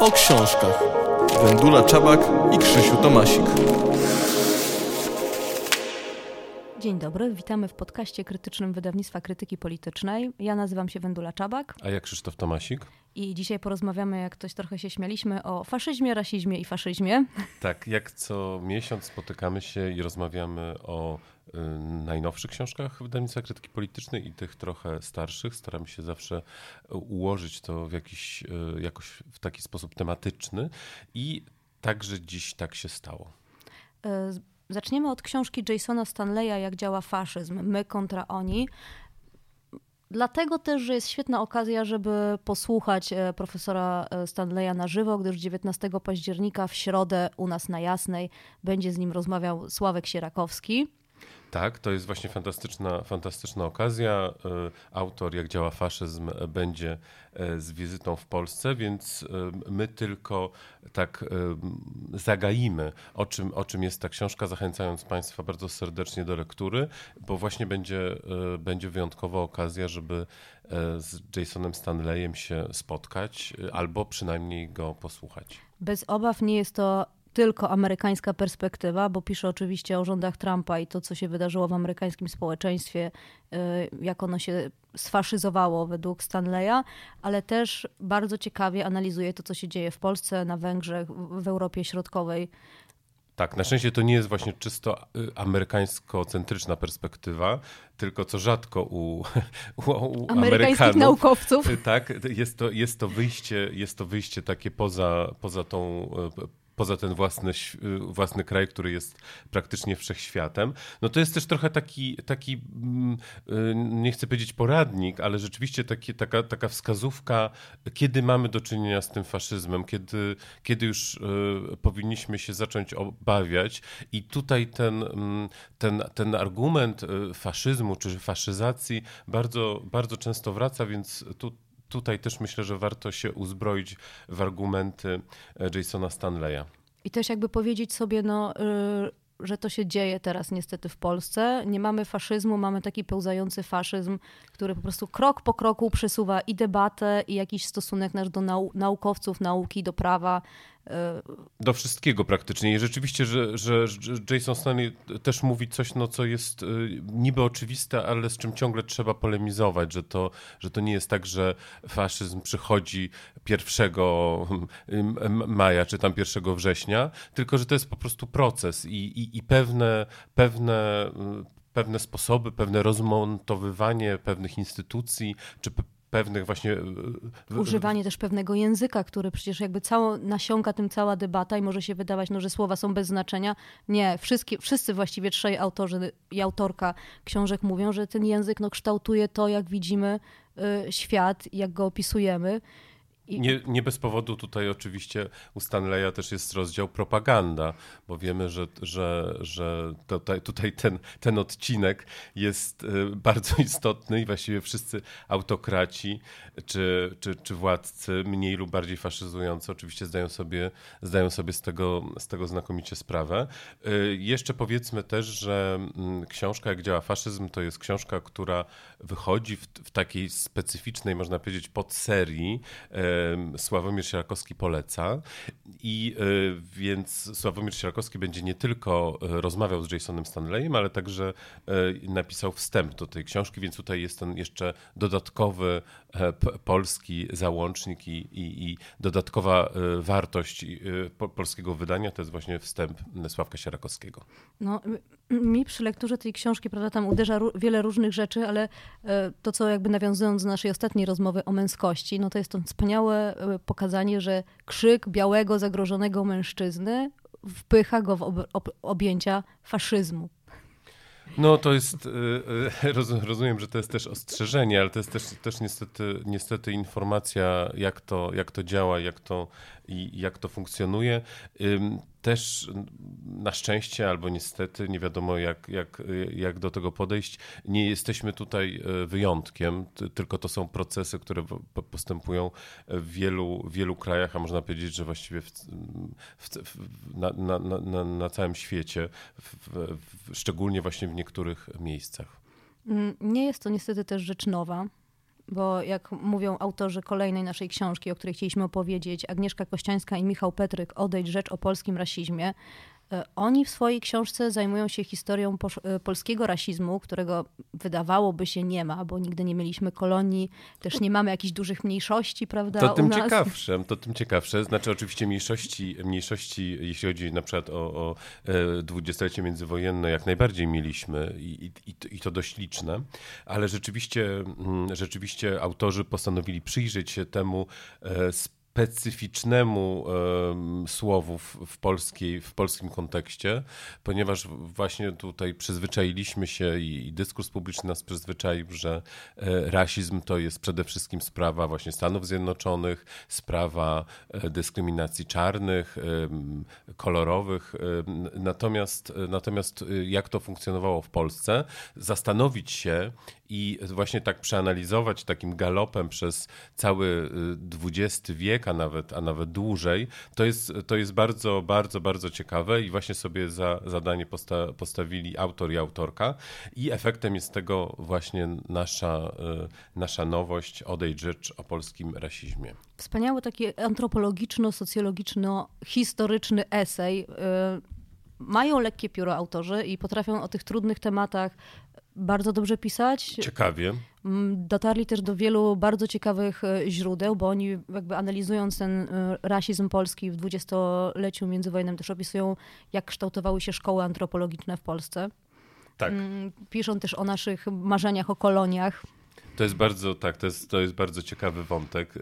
o książkach. Wendula Czabak i Krzysiu Tomasik. Dzień dobry, witamy w podcaście krytycznym wydawnictwa Krytyki Politycznej. Ja nazywam się Wendula Czabak. A ja Krzysztof Tomasik. I dzisiaj porozmawiamy, jak ktoś trochę się śmialiśmy, o faszyzmie, rasizmie i faszyzmie. Tak, jak co miesiąc spotykamy się i rozmawiamy o najnowszych książkach wydawnictwa Krytyki Politycznej i tych trochę starszych. Staramy się zawsze ułożyć to w jakiś, y, jakoś w taki sposób tematyczny i także dziś tak się stało. Y Zaczniemy od książki Jasona Stanleya Jak działa faszyzm, my kontra oni. Dlatego też, że jest świetna okazja, żeby posłuchać profesora Stanleya na żywo, gdyż 19 października w środę u nas na Jasnej będzie z nim rozmawiał Sławek Sierakowski. Tak, to jest właśnie fantastyczna, fantastyczna okazja. E, autor, jak działa faszyzm, będzie e, z wizytą w Polsce, więc e, my tylko tak zagaimy, o czym, o czym jest ta książka, zachęcając Państwa bardzo serdecznie do lektury, bo właśnie będzie, będzie wyjątkowa okazja, żeby z Jasonem Stanleyem się spotkać albo przynajmniej go posłuchać. Bez obaw nie jest to tylko amerykańska perspektywa, bo pisze oczywiście o rządach Trumpa i to, co się wydarzyło w amerykańskim społeczeństwie, y, jak ono się sfaszyzowało według Stanleya, ale też bardzo ciekawie analizuje to, co się dzieje w Polsce, na Węgrzech, w Europie Środkowej. Tak, na szczęście to nie jest właśnie czysto y, amerykańsko-centryczna perspektywa, tylko co rzadko u, u, u amerykańskich naukowców. Tak, jest to, jest to wyjście, jest to wyjście takie poza, poza tą poza ten własny, y, własny kraj, który jest praktycznie wszechświatem. No to jest też trochę taki, taki mm, y, nie chcę powiedzieć poradnik, ale rzeczywiście taki, taka, taka wskazówka, kiedy mamy do czynienia z tym faszyzmem, kiedy, kiedy już y, powinniśmy się zacząć obawiać. I tutaj ten, mm, ten, ten argument faszyzmu czy faszyzacji bardzo, bardzo często wraca, więc tu tutaj też myślę, że warto się uzbroić w argumenty e, Jasona Stanleya. I też jakby powiedzieć sobie, no, y, że to się dzieje teraz niestety w Polsce. Nie mamy faszyzmu, mamy taki pełzający faszyzm, który po prostu krok po kroku przesuwa i debatę, i jakiś stosunek nasz do nau naukowców, nauki, do prawa, do wszystkiego praktycznie. I rzeczywiście, że, że, Jason Stanley też mówi coś, no, co jest y, niby oczywiste, ale z czym ciągle trzeba polemizować, że to, że to nie jest tak, że faszyzm przychodzi 1 maja czy tam 1 września, tylko że to jest po prostu proces i, i, i pewne, pewne, y, pewne sposoby, pewne rozmontowywanie pewnych instytucji czy pewnych właśnie... Używanie też pewnego języka, który przecież jakby cało, nasiąka tym cała debata i może się wydawać, no, że słowa są bez znaczenia. Nie, wszystkie, wszyscy właściwie trzej autorzy i autorka książek mówią, że ten język no, kształtuje to, jak widzimy y, świat, jak go opisujemy. Nie, nie, bez powodu tutaj oczywiście u Stanleya też jest rozdział propaganda, bo wiemy, że, że, że tutaj, tutaj ten, ten odcinek jest y, bardzo istotny i właściwie wszyscy autokraci czy, czy, czy władcy, mniej lub bardziej faszyzujący, oczywiście zdają sobie, zdają sobie z, tego, z tego znakomicie sprawę. Y, jeszcze powiedzmy też, że mm, książka Jak działa faszyzm to jest książka, która wychodzi w, w takiej specyficznej, można powiedzieć, podserii Sławomir Sierakowski poleca. I e, więc Sławomir Sierakowski będzie nie tylko e, rozmawiał z Jasonem Stanleyem, ale także e, napisał wstęp do tej książki, więc tutaj jest ten jeszcze dodatkowy polski załącznik i, i, i dodatkowa wartość polskiego wydania to jest właśnie wstęp Sławka Sierakowskiego. No, mi przy lekturze tej książki, prawda, tam uderza wiele różnych rzeczy, ale to, co jakby nawiązując do naszej ostatniej rozmowy o męskości, no to jest to wspaniałe E, pokazanie, że krzyk białego, zagrożonego mężczyzny wpycha go w ob objęcia faszyzmu. No to jest, e, e, rozumiem, że to jest też ostrzeżenie, ale to jest też, też niestety, niestety informacja, jak to, jak to działa, jak to, jak to funkcjonuje. Też na szczęście albo niestety, nie wiadomo jak, jak, jak do tego podejść, nie jesteśmy tutaj e, wyjątkiem, tylko to są procesy, które postępują w wielu, wielu krajach, a można powiedzieć, że właściwie w, w, na, na, na, na, całym świecie, w, szczególnie właśnie w niektórych miejscach. Mm, nie jest to niestety też rzecz nowa bo jak mówią autorzy kolejnej naszej książki, o której chcieliśmy opowiedzieć, Agnieszka Kościańska i Michał Petryk, Odejdź rzecz o polskim rasizmie, oni w swojej książce zajmują się historią e, polskiego rasizmu, którego wydawałoby się nie ma, bo nigdy nie mieliśmy kolonii, też nie mamy jakichś dużych mniejszości, prawda? To tym ciekawsze, to tym ciekawsze. Znaczy oczywiście mniejszości, mniejszości jeśli chodzi na przykład o, o e, dwudziestolecie międzywojenne, jak najbardziej mieliśmy i, i, i to dość liczne, ale rzeczywiście, mm, rzeczywiście autorzy postanowili przyjrzeć się temu z specyficznemu um, słowu w, w, polskiej, w polskim kontekście, ponieważ właśnie tutaj przyzwyczailiśmy się i, i dyskurs publiczny nas przyzwyczaił, że e, rasizm to jest przede wszystkim sprawa właśnie Stanów Zjednoczonych, sprawa e, dyskryminacji czarnych, kolorowych. Natomiast, natomiast e, jak to funkcjonowało w Polsce, zastanowić się i właśnie tak przeanalizować takim galopem przez cały XX y, wiek, a nawet, a nawet dłużej, to jest, to jest bardzo, bardzo, bardzo ciekawe i właśnie sobie za zadanie posta postawili autor i autorka i efektem jest tego właśnie nasza, y, nasza nowość Odejdź rzecz o polskim rasizmie. Wspaniały taki antropologiczno-socjologiczno-historyczny esej. Y, mają lekkie pióro autorzy i potrafią o tych trudnych tematach bardzo dobrze pisać. Ciekawie. Mm, dotarli też do wielu bardzo ciekawych e, źródeł, bo oni jakby analizując ten e, rasizm polski w dwudziestoleciu międzywojennym też opisują, jak kształtowały się szkoły antropologiczne w Polsce. Tak. Mm, piszą też o naszych marzeniach o koloniach. To jest bardzo, tak, to jest, to jest bardzo ciekawy wątek.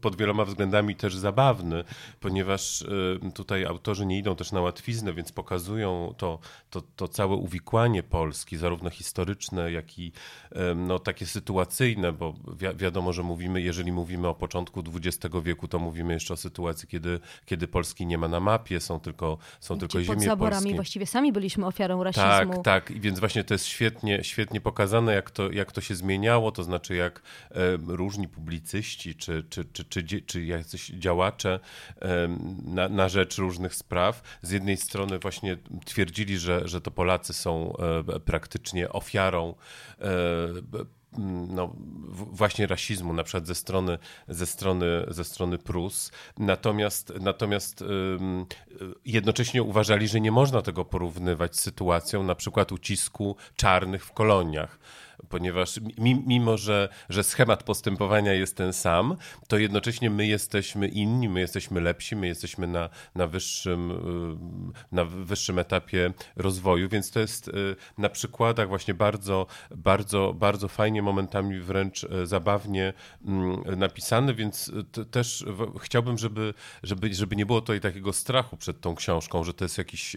Pod wieloma względami też zabawny, ponieważ y, tutaj autorzy nie idą też na łatwiznę, więc pokazują to, to, to całe uwikłanie Polski, zarówno historyczne, jak i no, takie sytuacyjne, bo wi wiadomo, że mówimy, jeżeli mówimy o początku XX wieku, to mówimy jeszcze o sytuacji, kiedy, kiedy Polski nie ma na mapie, są tylko, są tylko ziemie pod zaborami polskie. właściwie sami byliśmy ofiarą rasizmu. Tak, tak, i więc właśnie to jest świetnie, świetnie pokazane, jak to, jak to się zmieniało, to znaczy jak różni publicyści, czy, czy, czy, czy, czy jacyś działacze na, na rzecz różnych spraw. Z jednej strony właśnie twierdzili, że, że to Polacy są e, praktycznie ofiarą e, no, właśnie rasizmu, na przykład ze strony, ze strony, ze strony Prus. Natomiast, natomiast jednocześnie uważali, że nie można tego porównywać z sytuacją na przykład ucisku czarnych w koloniach ponieważ mimo, że, że schemat postępowania jest ten sam, to jednocześnie my jesteśmy inni, my jesteśmy lepsi, my jesteśmy na, na, wyższym, y, na wyższym etapie rozwoju, więc to jest y, na przykładach właśnie bardzo, bardzo, bardzo fajnie, momentami wręcz y, zabawnie mm, napisane, więc też chciałbym, żeby, żeby, żeby nie było tutaj takiego strachu przed tą książką, że to jest jakiś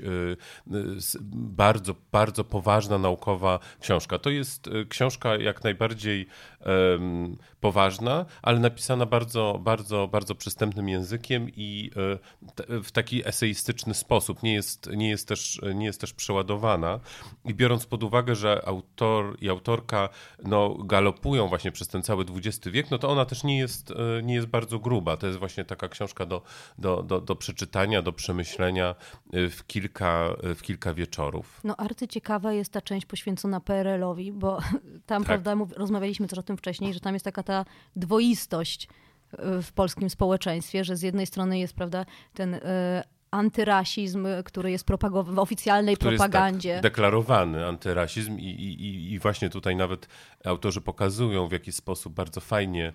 bardzo, bardzo poważna naukowa książka. To jest książka jak najbardziej um, poważna, ale napisana bardzo, bardzo, bardzo przystępnym językiem i e, w taki eseistyczny sposób. Nie jest, nie, jest też, nie jest też przeładowana. I biorąc pod uwagę, że autor i autorka no, galopują właśnie przez ten cały XX wiek, no to ona też nie jest, e, nie jest bardzo gruba. To jest właśnie taka książka do, do, do, do przeczytania, do przemyślenia e, w kilka, w kilka wieczorów. No arcyciekawa jest ta część poświęcona PRL-owi, bo tam, tak. prawda, rozmawialiśmy też o tym wcześniej, że tam jest taka ta dwoistość y, w polskim społeczeństwie, że z jednej strony jest, prawda, ten y, antyrasizm, który jest propagowany w oficjalnej który propagandzie. Jest tak deklarowany antyrasizm i, i, i właśnie tutaj nawet autorzy pokazują w jaki sposób bardzo fajnie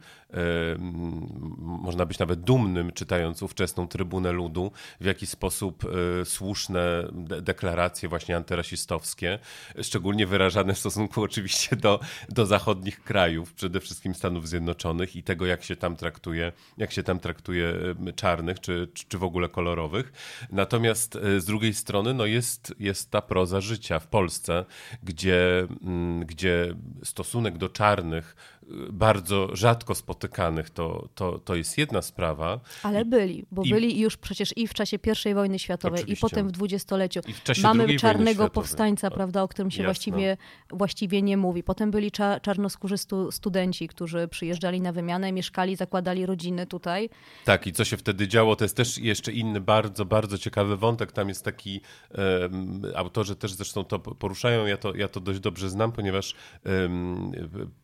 można być nawet dumnym czytając ówczesną Trybunę Ludu, w jaki sposób e, słuszne de deklaracje właśnie antyrasistowskie, szczególnie wyrażane w stosunku oczywiście do, do zachodnich krajów, przede wszystkim Stanów Zjednoczonych i tego jak się tam traktuje, jak się tam traktuje czarnych czy, czy w ogóle kolorowych. Natomiast e, z drugiej strony no jest, jest ta proza życia w Polsce, gdzie, mm, gdzie stosunek do czarnych bardzo rzadko spotykanych, to, to, to jest jedna sprawa. Ale byli, bo I, byli już przecież i w czasie I wojny światowej, oczywiście. i potem w dwudziestoleciu. I w czasie Mamy czarnego powstańca, prawda, o którym się właściwie, właściwie nie mówi. Potem byli cza, czarnoskórzy stu, studenci, którzy przyjeżdżali na wymianę, mieszkali, zakładali rodziny tutaj. Tak, i co się wtedy działo, to jest też jeszcze inny bardzo, bardzo ciekawy wątek. Tam jest taki, um, autorzy też zresztą to poruszają, ja to, ja to dość dobrze znam, ponieważ um,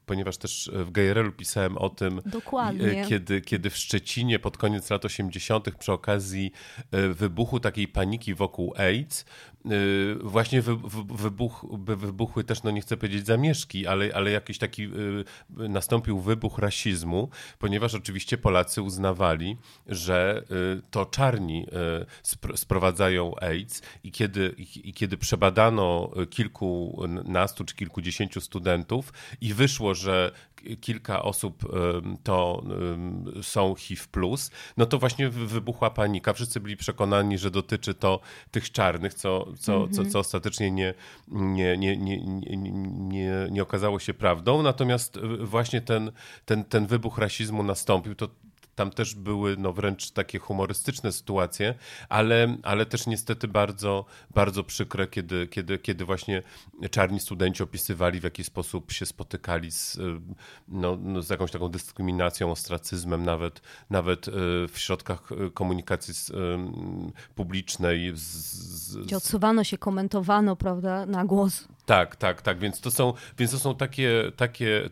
ponieważ też w Gejerelu pisałem o tym, Dokładnie. Kiedy, kiedy w Szczecinie pod koniec lat 80. przy okazji wybuchu takiej paniki wokół AIDS, właśnie wy, wybuch, wybuchły też, no nie chcę powiedzieć zamieszki, ale, ale jakiś taki nastąpił wybuch rasizmu, ponieważ oczywiście Polacy uznawali, że to czarni sprowadzają AIDS i kiedy, i kiedy przebadano kilkunastu czy kilkudziesięciu studentów i wyszło, że kilka osób to są HIV+, no to właśnie wybuchła panika. Wszyscy byli przekonani, że dotyczy to tych czarnych, co, co, co, mhm. co ostatecznie nie, nie, nie, nie, nie, nie okazało się prawdą. Natomiast właśnie ten, ten, ten wybuch rasizmu nastąpił. To tam też były no, wręcz takie humorystyczne sytuacje, ale, ale też niestety bardzo, bardzo przykre, kiedy, kiedy, kiedy właśnie czarni studenci opisywali, w jaki sposób się spotykali z, no, no, z jakąś taką dyskryminacją, ostracyzmem, nawet, nawet e, w środkach e, komunikacji publicznej. Z, z, odsuwano się, komentowano, prawda, na głos. Tak, tak, tak, więc to są, więc to są takie, takie,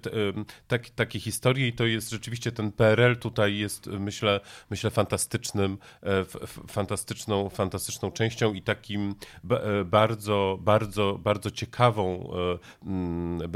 tak, takie historie i to jest rzeczywiście ten PRL tutaj jest, myślę, myślę fantastycznym, e, fantastyczną, fantastyczną częścią i takim e, bardzo, bardzo, bardzo ciekawą, e,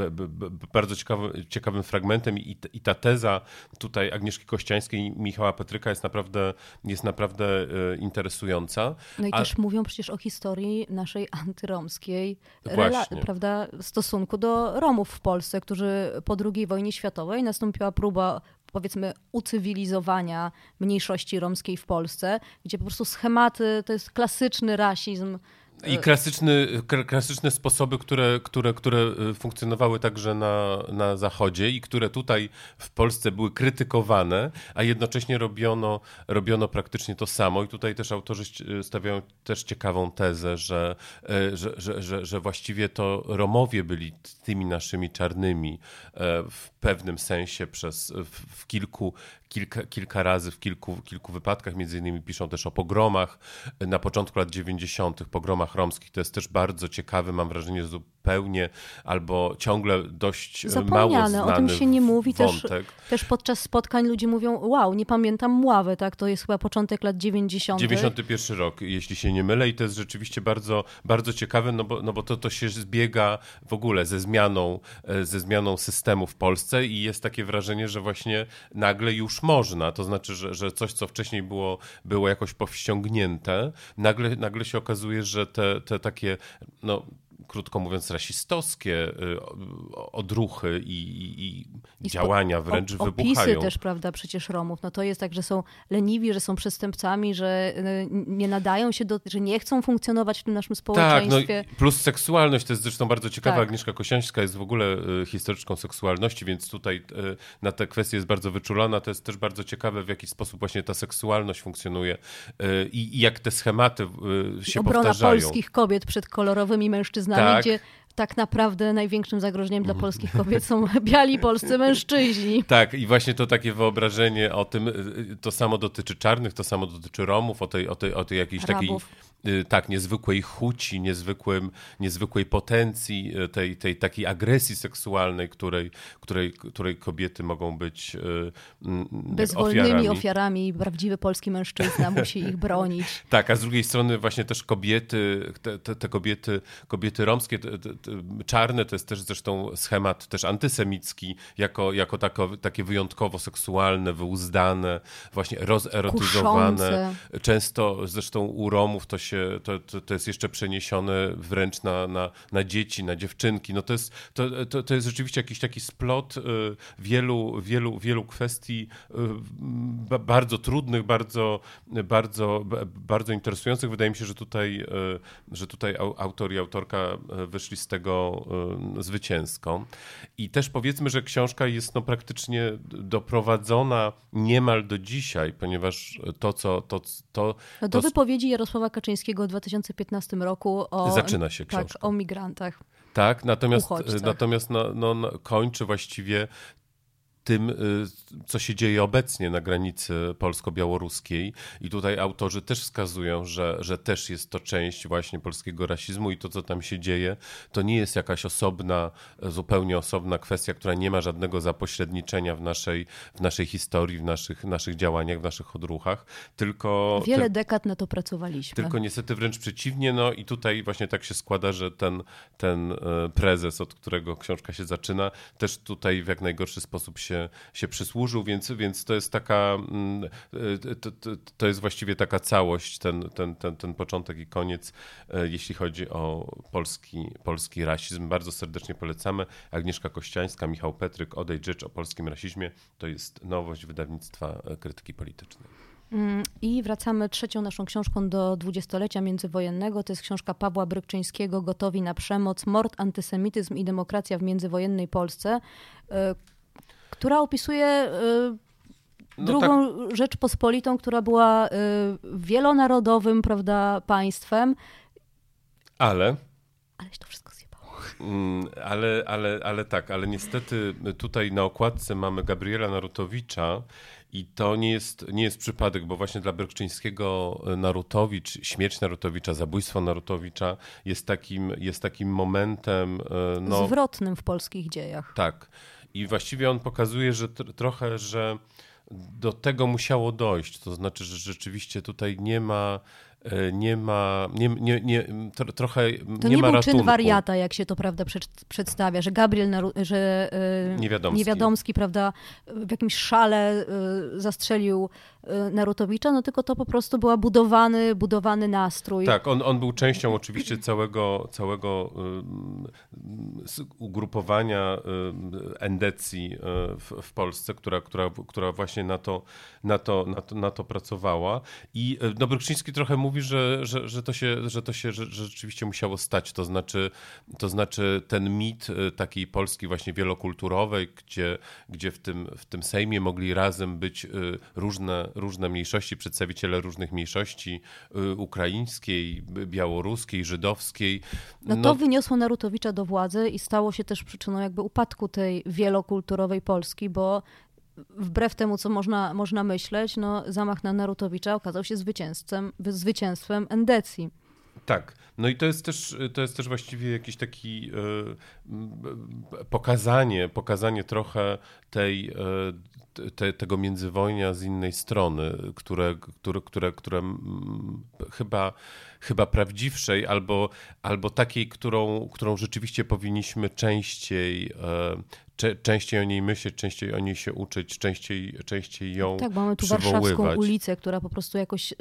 bardzo ciekawym, ciekawym fragmentem i, i ta teza tutaj Agnieszki Kościańskiej i Michała Petryka jest naprawdę, jest naprawdę interesująca. No i A... też mówią przecież o historii naszej antyromskiej relacji prawda, stosunku do Romów w Polsce, którzy po II wojnie światowej nastąpiła próba powiedzmy ucywilizowania mniejszości romskiej w Polsce, gdzie po prostu schematy, to jest klasyczny rasizm i klasyczny, klasyczne sposoby, które, które, które y, funkcjonowały także na, na Zachodzie i które tutaj w Polsce były krytykowane, a jednocześnie robiono, robiono praktycznie to samo. I tutaj też autorzy stawiają też ciekawą tezę, że, y, że, że, że, że właściwie to Romowie byli tymi naszymi czarnymi e, w pewnym sensie przez w, w kilku kilka, kilka razy w kilku, kilku wypadkach, między innymi piszą też o pogromach na początku lat 90., pogromach romskich. To jest też bardzo ciekawy, mam wrażenie, zupełnie albo ciągle dość mało znany o tym się nie mówi. Wątek. Też, też podczas spotkań ludzie mówią, wow, nie pamiętam Mławy, tak? To jest chyba początek lat 90. 91 rok, jeśli się nie mylę i to jest rzeczywiście bardzo, bardzo ciekawe, no bo, no bo to, to się zbiega w ogóle ze zmianą, e, ze zmianą systemu w Polsce i jest takie wrażenie, że właśnie nagle już można, to znaczy, że, że coś, co wcześniej było, było jakoś powściągnięte, nagle, nagle się okazuje, że te, te takie, no krótko mówiąc, rasistowskie y, odruchy i, i, i działania wręcz o, wybuchają. Opisy też, prawda, przecież Romów. No to jest tak, że są leniwi, że są przestępcami, że y, nie nadają się do, że nie chcą funkcjonować w tym naszym społeczeństwie. Tak, no plus seksualność, to jest zresztą bardzo ciekawa. Tak. Agnieszka Kosiańska jest w ogóle y, historyczką seksualności, więc tutaj na te kwestie jest bardzo wyczulona. To jest też bardzo ciekawe, w jaki sposób właśnie ta seksualność funkcjonuje i, i jak te schematy się Obrona powtarzają. polskich kobiet przed kolorowymi mężczyznami tak. gdzie tak naprawdę największym zagrożeniem dla polskich kobiet są biali polscy mężczyźni. Tak, i właśnie to takie wyobrażenie o tym, to samo dotyczy czarnych, to samo dotyczy Romów, o tej, o tej, o tej jakiejś Arabów. takiej Y, tak, niezwykłej chuci, niezwykłym, niezwykłej potencji, y, tej, tej takiej agresji seksualnej, której, której, której kobiety mogą być y, mm, Bezwolnymi ofiarami. ofiarami. Prawdziwy polski mężczyzna musi ich bronić. Tak, a z drugiej strony właśnie też kobiety, te, te, te kobiety, kobiety romskie, te, czarne, to jest też zresztą schemat też antysemicki, jako, jako tako, takie wyjątkowo seksualne, wyuzdane, właśnie rozerotyzowane. Kuszące. Często zresztą u Romów to się to, to, to, jest jeszcze przeniesione wręcz na, na, na dzieci, na dziewczynki. No to, jest, to, to, to jest rzeczywiście jakiś taki splot y, wielu, wielu, wielu kwestii y, bardzo trudnych, bardzo, bardzo, bardzo interesujących. Wydaje mi się, że tutaj, y, że tutaj autor i autorka wyszli z tego zwycięsko. I też powiedzmy, że książka jest no praktycznie doprowadzona niemal do dzisiaj, ponieważ to, co... To, to, no do to, wypowiedzi Jarosława Kaczyńskiego w 2015 roku o, Zaczyna się tak, o migrantach. Tak, natomiast, natomiast no, no, no, kończy właściwie tym, co się dzieje obecnie na granicy polsko-białoruskiej. I tutaj autorzy też wskazują, że, że też jest to część właśnie polskiego rasizmu i to, co tam się dzieje, to nie jest jakaś osobna, zupełnie osobna kwestia, która nie ma żadnego zapośredniczenia w naszej, w naszej historii, w naszych, naszych działaniach, w naszych odruchach, tylko... Wiele ty, dekad na to pracowaliśmy. Tylko niestety wręcz przeciwnie, no i tutaj właśnie tak się składa, że ten, ten e, prezes, od którego książka się zaczyna, też tutaj w jak najgorszy sposób się, się przysłużył, więc, więc to jest taka, mm, e, to, to, to jest właściwie taka całość, ten, ten, ten, ten początek i koniec, e, jeśli chodzi o polski, polski rasizm. Bardzo serdecznie polecamy. Agnieszka Kościańska, Michał Petryk, Odejdź Rzecz o polskim rasizmie. To jest nowość wydawnictwa krytyki politycznej. Mm, I wracamy trzecią naszą książką do dwudziestolecia międzywojennego. To jest książka Pawła Brykczyńskiego Gotowi na przemoc, mord, antysemityzm i demokracja w międzywojennej Polsce, e, która opisuje e, no drugą tak. Rzeczpospolitą, która była e, wielonarodowym prawda, państwem. Ale. Aleś to wszystko. Mm, ale, ale, ale tak, ale niestety tutaj na okładce mamy Gabriela Narutowicza, i to nie jest, nie jest przypadek, bo właśnie dla Bergczyńskiego e, Narutowicz, śmierć Narutowicza, zabójstwo Narutowicza jest takim, jest takim momentem. E, no, Zwrotnym w polskich dziejach. Tak. I właściwie on pokazuje, że trochę, że do tego musiało dojść. To znaczy, że rzeczywiście tutaj nie ma E, nie ma, nie, nie, nie, trochę to nie, nie ma był ratunku. czyn wariata, jak się to prawda przedstawia, że Gabriel, że e, Niewiadomski. Niewiadomski, prawda, w jakimś szale e, zastrzelił Narutowicza, no tylko to po prostu był budowany, budowany nastrój. Tak, on, on był częścią oczywiście całego, całego ugrupowania endecji w, w Polsce, która, która, która właśnie na to, na, to, na, to, na to pracowała i no, trochę mówi, że, że, że to się, że to się że, że rzeczywiście musiało stać. To znaczy, to znaczy ten mit y, takiej Polski właśnie wielokulturowej, gdzie, gdzie w, tym, w tym Sejmie mogli razem być y, różne, różne mniejszości, przedstawiciele różnych mniejszości y, ukraińskiej, białoruskiej, żydowskiej. No, no to wyniosło Narutowicza do władzy i stało się też przyczyną jakby upadku tej wielokulturowej Polski, bo wbrew temu, co można, można myśleć, no, zamach na Narutowicza okazał się zwycięstwem, zwycięstwem endecji. Tak. No i to jest też, to jest też właściwie jakiś taki e, pokazanie, pokazanie trochę tej, e, te, tego międzywojnia z innej strony, które, które, które, które chyba, chyba prawdziwszej albo, albo takiej, którą, którą rzeczywiście powinniśmy częściej e, częściej o niej myśleć, częściej o niej się uczyć, częściej, częściej ją Tak, mamy tu warszawską ulicę, która po prostu jakoś y,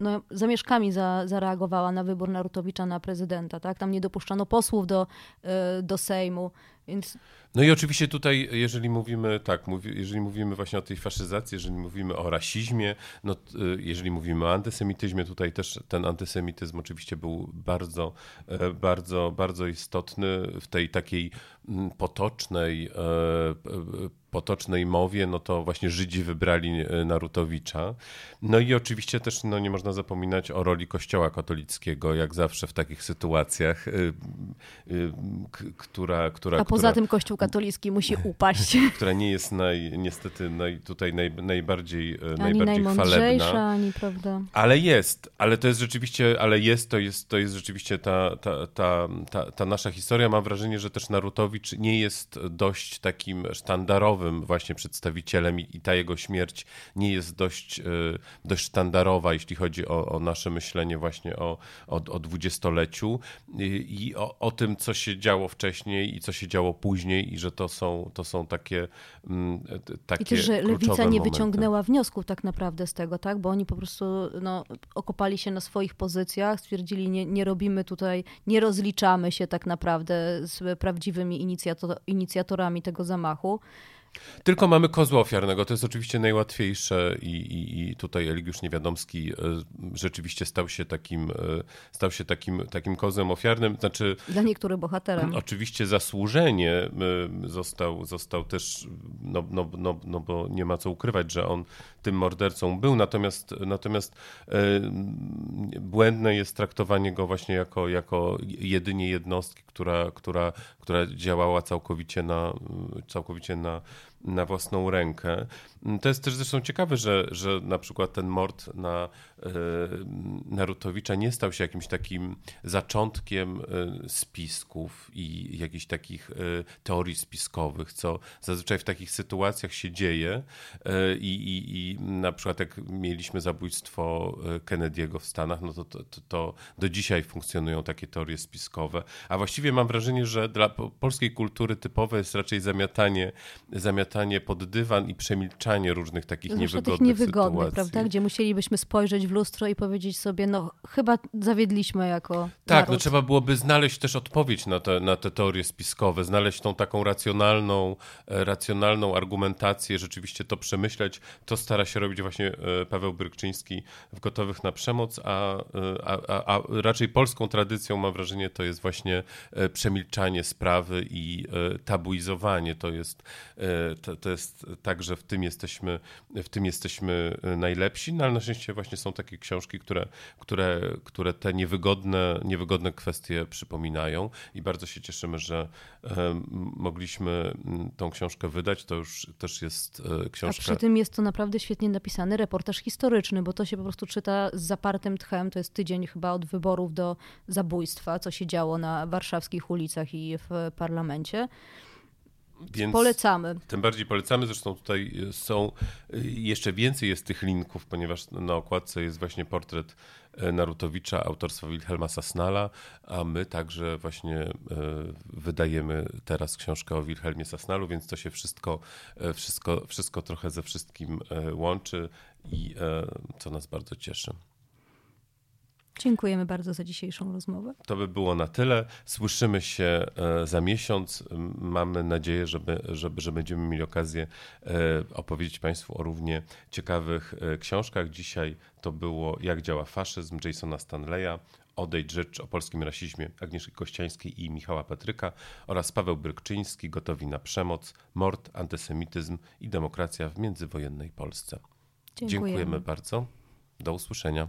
no, zamieszkami za, zareagowała na wybór Narutowicza na prezydenta. Tak? Tam nie dopuszczano posłów do, y, do Sejmu, więc... No i oczywiście tutaj, jeżeli mówimy, tak, jeżeli mówimy właśnie o tej faszyzacji, jeżeli mówimy o rasizmie, no, y, jeżeli mówimy o antysemityzmie, tutaj też ten antysemityzm oczywiście był bardzo, e, bardzo, bardzo istotny w tej takiej mm, potocznej, e, potocznej mowie, no to właśnie Żydzi wybrali e, Narutowicza. No i oczywiście też no, nie można zapominać o roli Kościoła katolickiego, jak zawsze w takich sytuacjach, która, która, poza tym Kościół katolicki musi upaść. Która nie jest naj, niestety naj, tutaj naj, najbardziej, e, ani najbardziej chwalebna. Ani, prawda. Ale jest, ale to jest rzeczywiście, ale jest, to jest, to jest rzeczywiście ta, ta, ta, ta, ta nasza historia. Mam wrażenie, że też Narutowicz nie jest dość takim sztandarowym właśnie przedstawicielem i, i ta jego śmierć nie jest dość, e, dość sztandarowa, jeśli chodzi o, o nasze myślenie właśnie o, o, o dwudziestoleciu i, i o, o tym, co się działo wcześniej i co się działo później i że to są, to są takie, mm, takie I też, że lewica nie momenty. wyciągnęła wniosków tak naprawdę z tego, tak? Bo oni po prostu no, okopali się na swoich pozycjach, stwierdzili, nie, nie robimy tutaj, nie rozliczamy się tak naprawdę z prawdziwymi inicjatorami tego zamachu. Tylko mamy kozła ofiarnego, to jest oczywiście najłatwiejsze i, i, i tutaj Eligiusz Niewiadomski e, rzeczywiście stał się takim, e, stał się takim, takim kozłem ofiarnym. Znaczy, Dla niektórych bohaterem. Oczywiście zasłużenie e, został, został też, no, no, no, no bo nie ma co ukrywać, że on tym mordercą był, natomiast, natomiast błędne jest traktowanie go właśnie jako, jako jedynie jednostki, która, która, która działała całkowicie na, całkowicie na na własną rękę. To jest też zresztą ciekawe, że, że na przykład ten mord na e, Narutowicza nie stał się jakimś takim zaczątkiem e, spisków i jakichś takich e, teorii spiskowych, co zazwyczaj w takich sytuacjach się dzieje. I, i, i na przykład jak mieliśmy zabójstwo Kennedy'ego w Stanach, no to, to, to, to do dzisiaj funkcjonują takie teorie spiskowe, a właściwie mam wrażenie, że dla polskiej kultury typowe jest raczej zamiatanie, zamiatanie pod dywan i przemilczanie różnych takich niewygodnych, tych niewygodnych sytuacji. prawda? Gdzie musielibyśmy spojrzeć w lustro i powiedzieć sobie, no chyba zawiedliśmy jako Tak, naród. no trzeba byłoby znaleźć też odpowiedź na te, na te teorie spiskowe, znaleźć tą taką racjonalną, e, racjonalną argumentację, rzeczywiście to przemyśleć. To stara się robić właśnie e, Paweł Brykczyński w Gotowych na Przemoc, a, e, a, a, a raczej polską tradycją, mam wrażenie, to jest właśnie przemilczanie sprawy i tabuizowanie. To jest, to, to jest tak, że w tym jesteśmy, w tym jesteśmy najlepsi, no ale na szczęście właśnie są takie książki, które, które, które te niewygodne, niewygodne kwestie przypominają i bardzo się cieszymy, że mogliśmy tą książkę wydać. To już też jest e, książka. A przy tym jest to naprawdę świetnie napisany reportaż historyczny, bo to się po prostu czyta z zapartym tchem. To jest tydzień chyba od wyborów do zabójstwa, co się działo na warszawskich ulicach i w parlamencie. Więc polecamy. Tym bardziej polecamy. Zresztą tutaj są jeszcze więcej jest tych linków, ponieważ na okładce jest właśnie portret e, Narutowicza autorstwa Wilhelma Sasnala, a my także właśnie e, wydajemy teraz książkę o Wilhelmie Sasnalu, więc to się wszystko, e, wszystko, wszystko trochę ze wszystkim łączy i co nas bardzo cieszy. Dziękujemy bardzo za dzisiejszą rozmowę. To by było na tyle. Słyszymy się e, za miesiąc. Mamy nadzieję, żeby, żeby, że będziemy mieli okazję e, opowiedzieć Państwu o równie ciekawych e, książkach. Dzisiaj to było Jak działa faszyzm Jasona Stanleya, Odejdź rzecz o polskim rasizmie Agnieszki Kościańskiej i Michała Patryka oraz Paweł Brykczyński, Gotowi na przemoc, mord, antysemityzm i demokracja w międzywojennej Polsce. Dziękujemy, Dziękujemy bardzo. Do usłyszenia.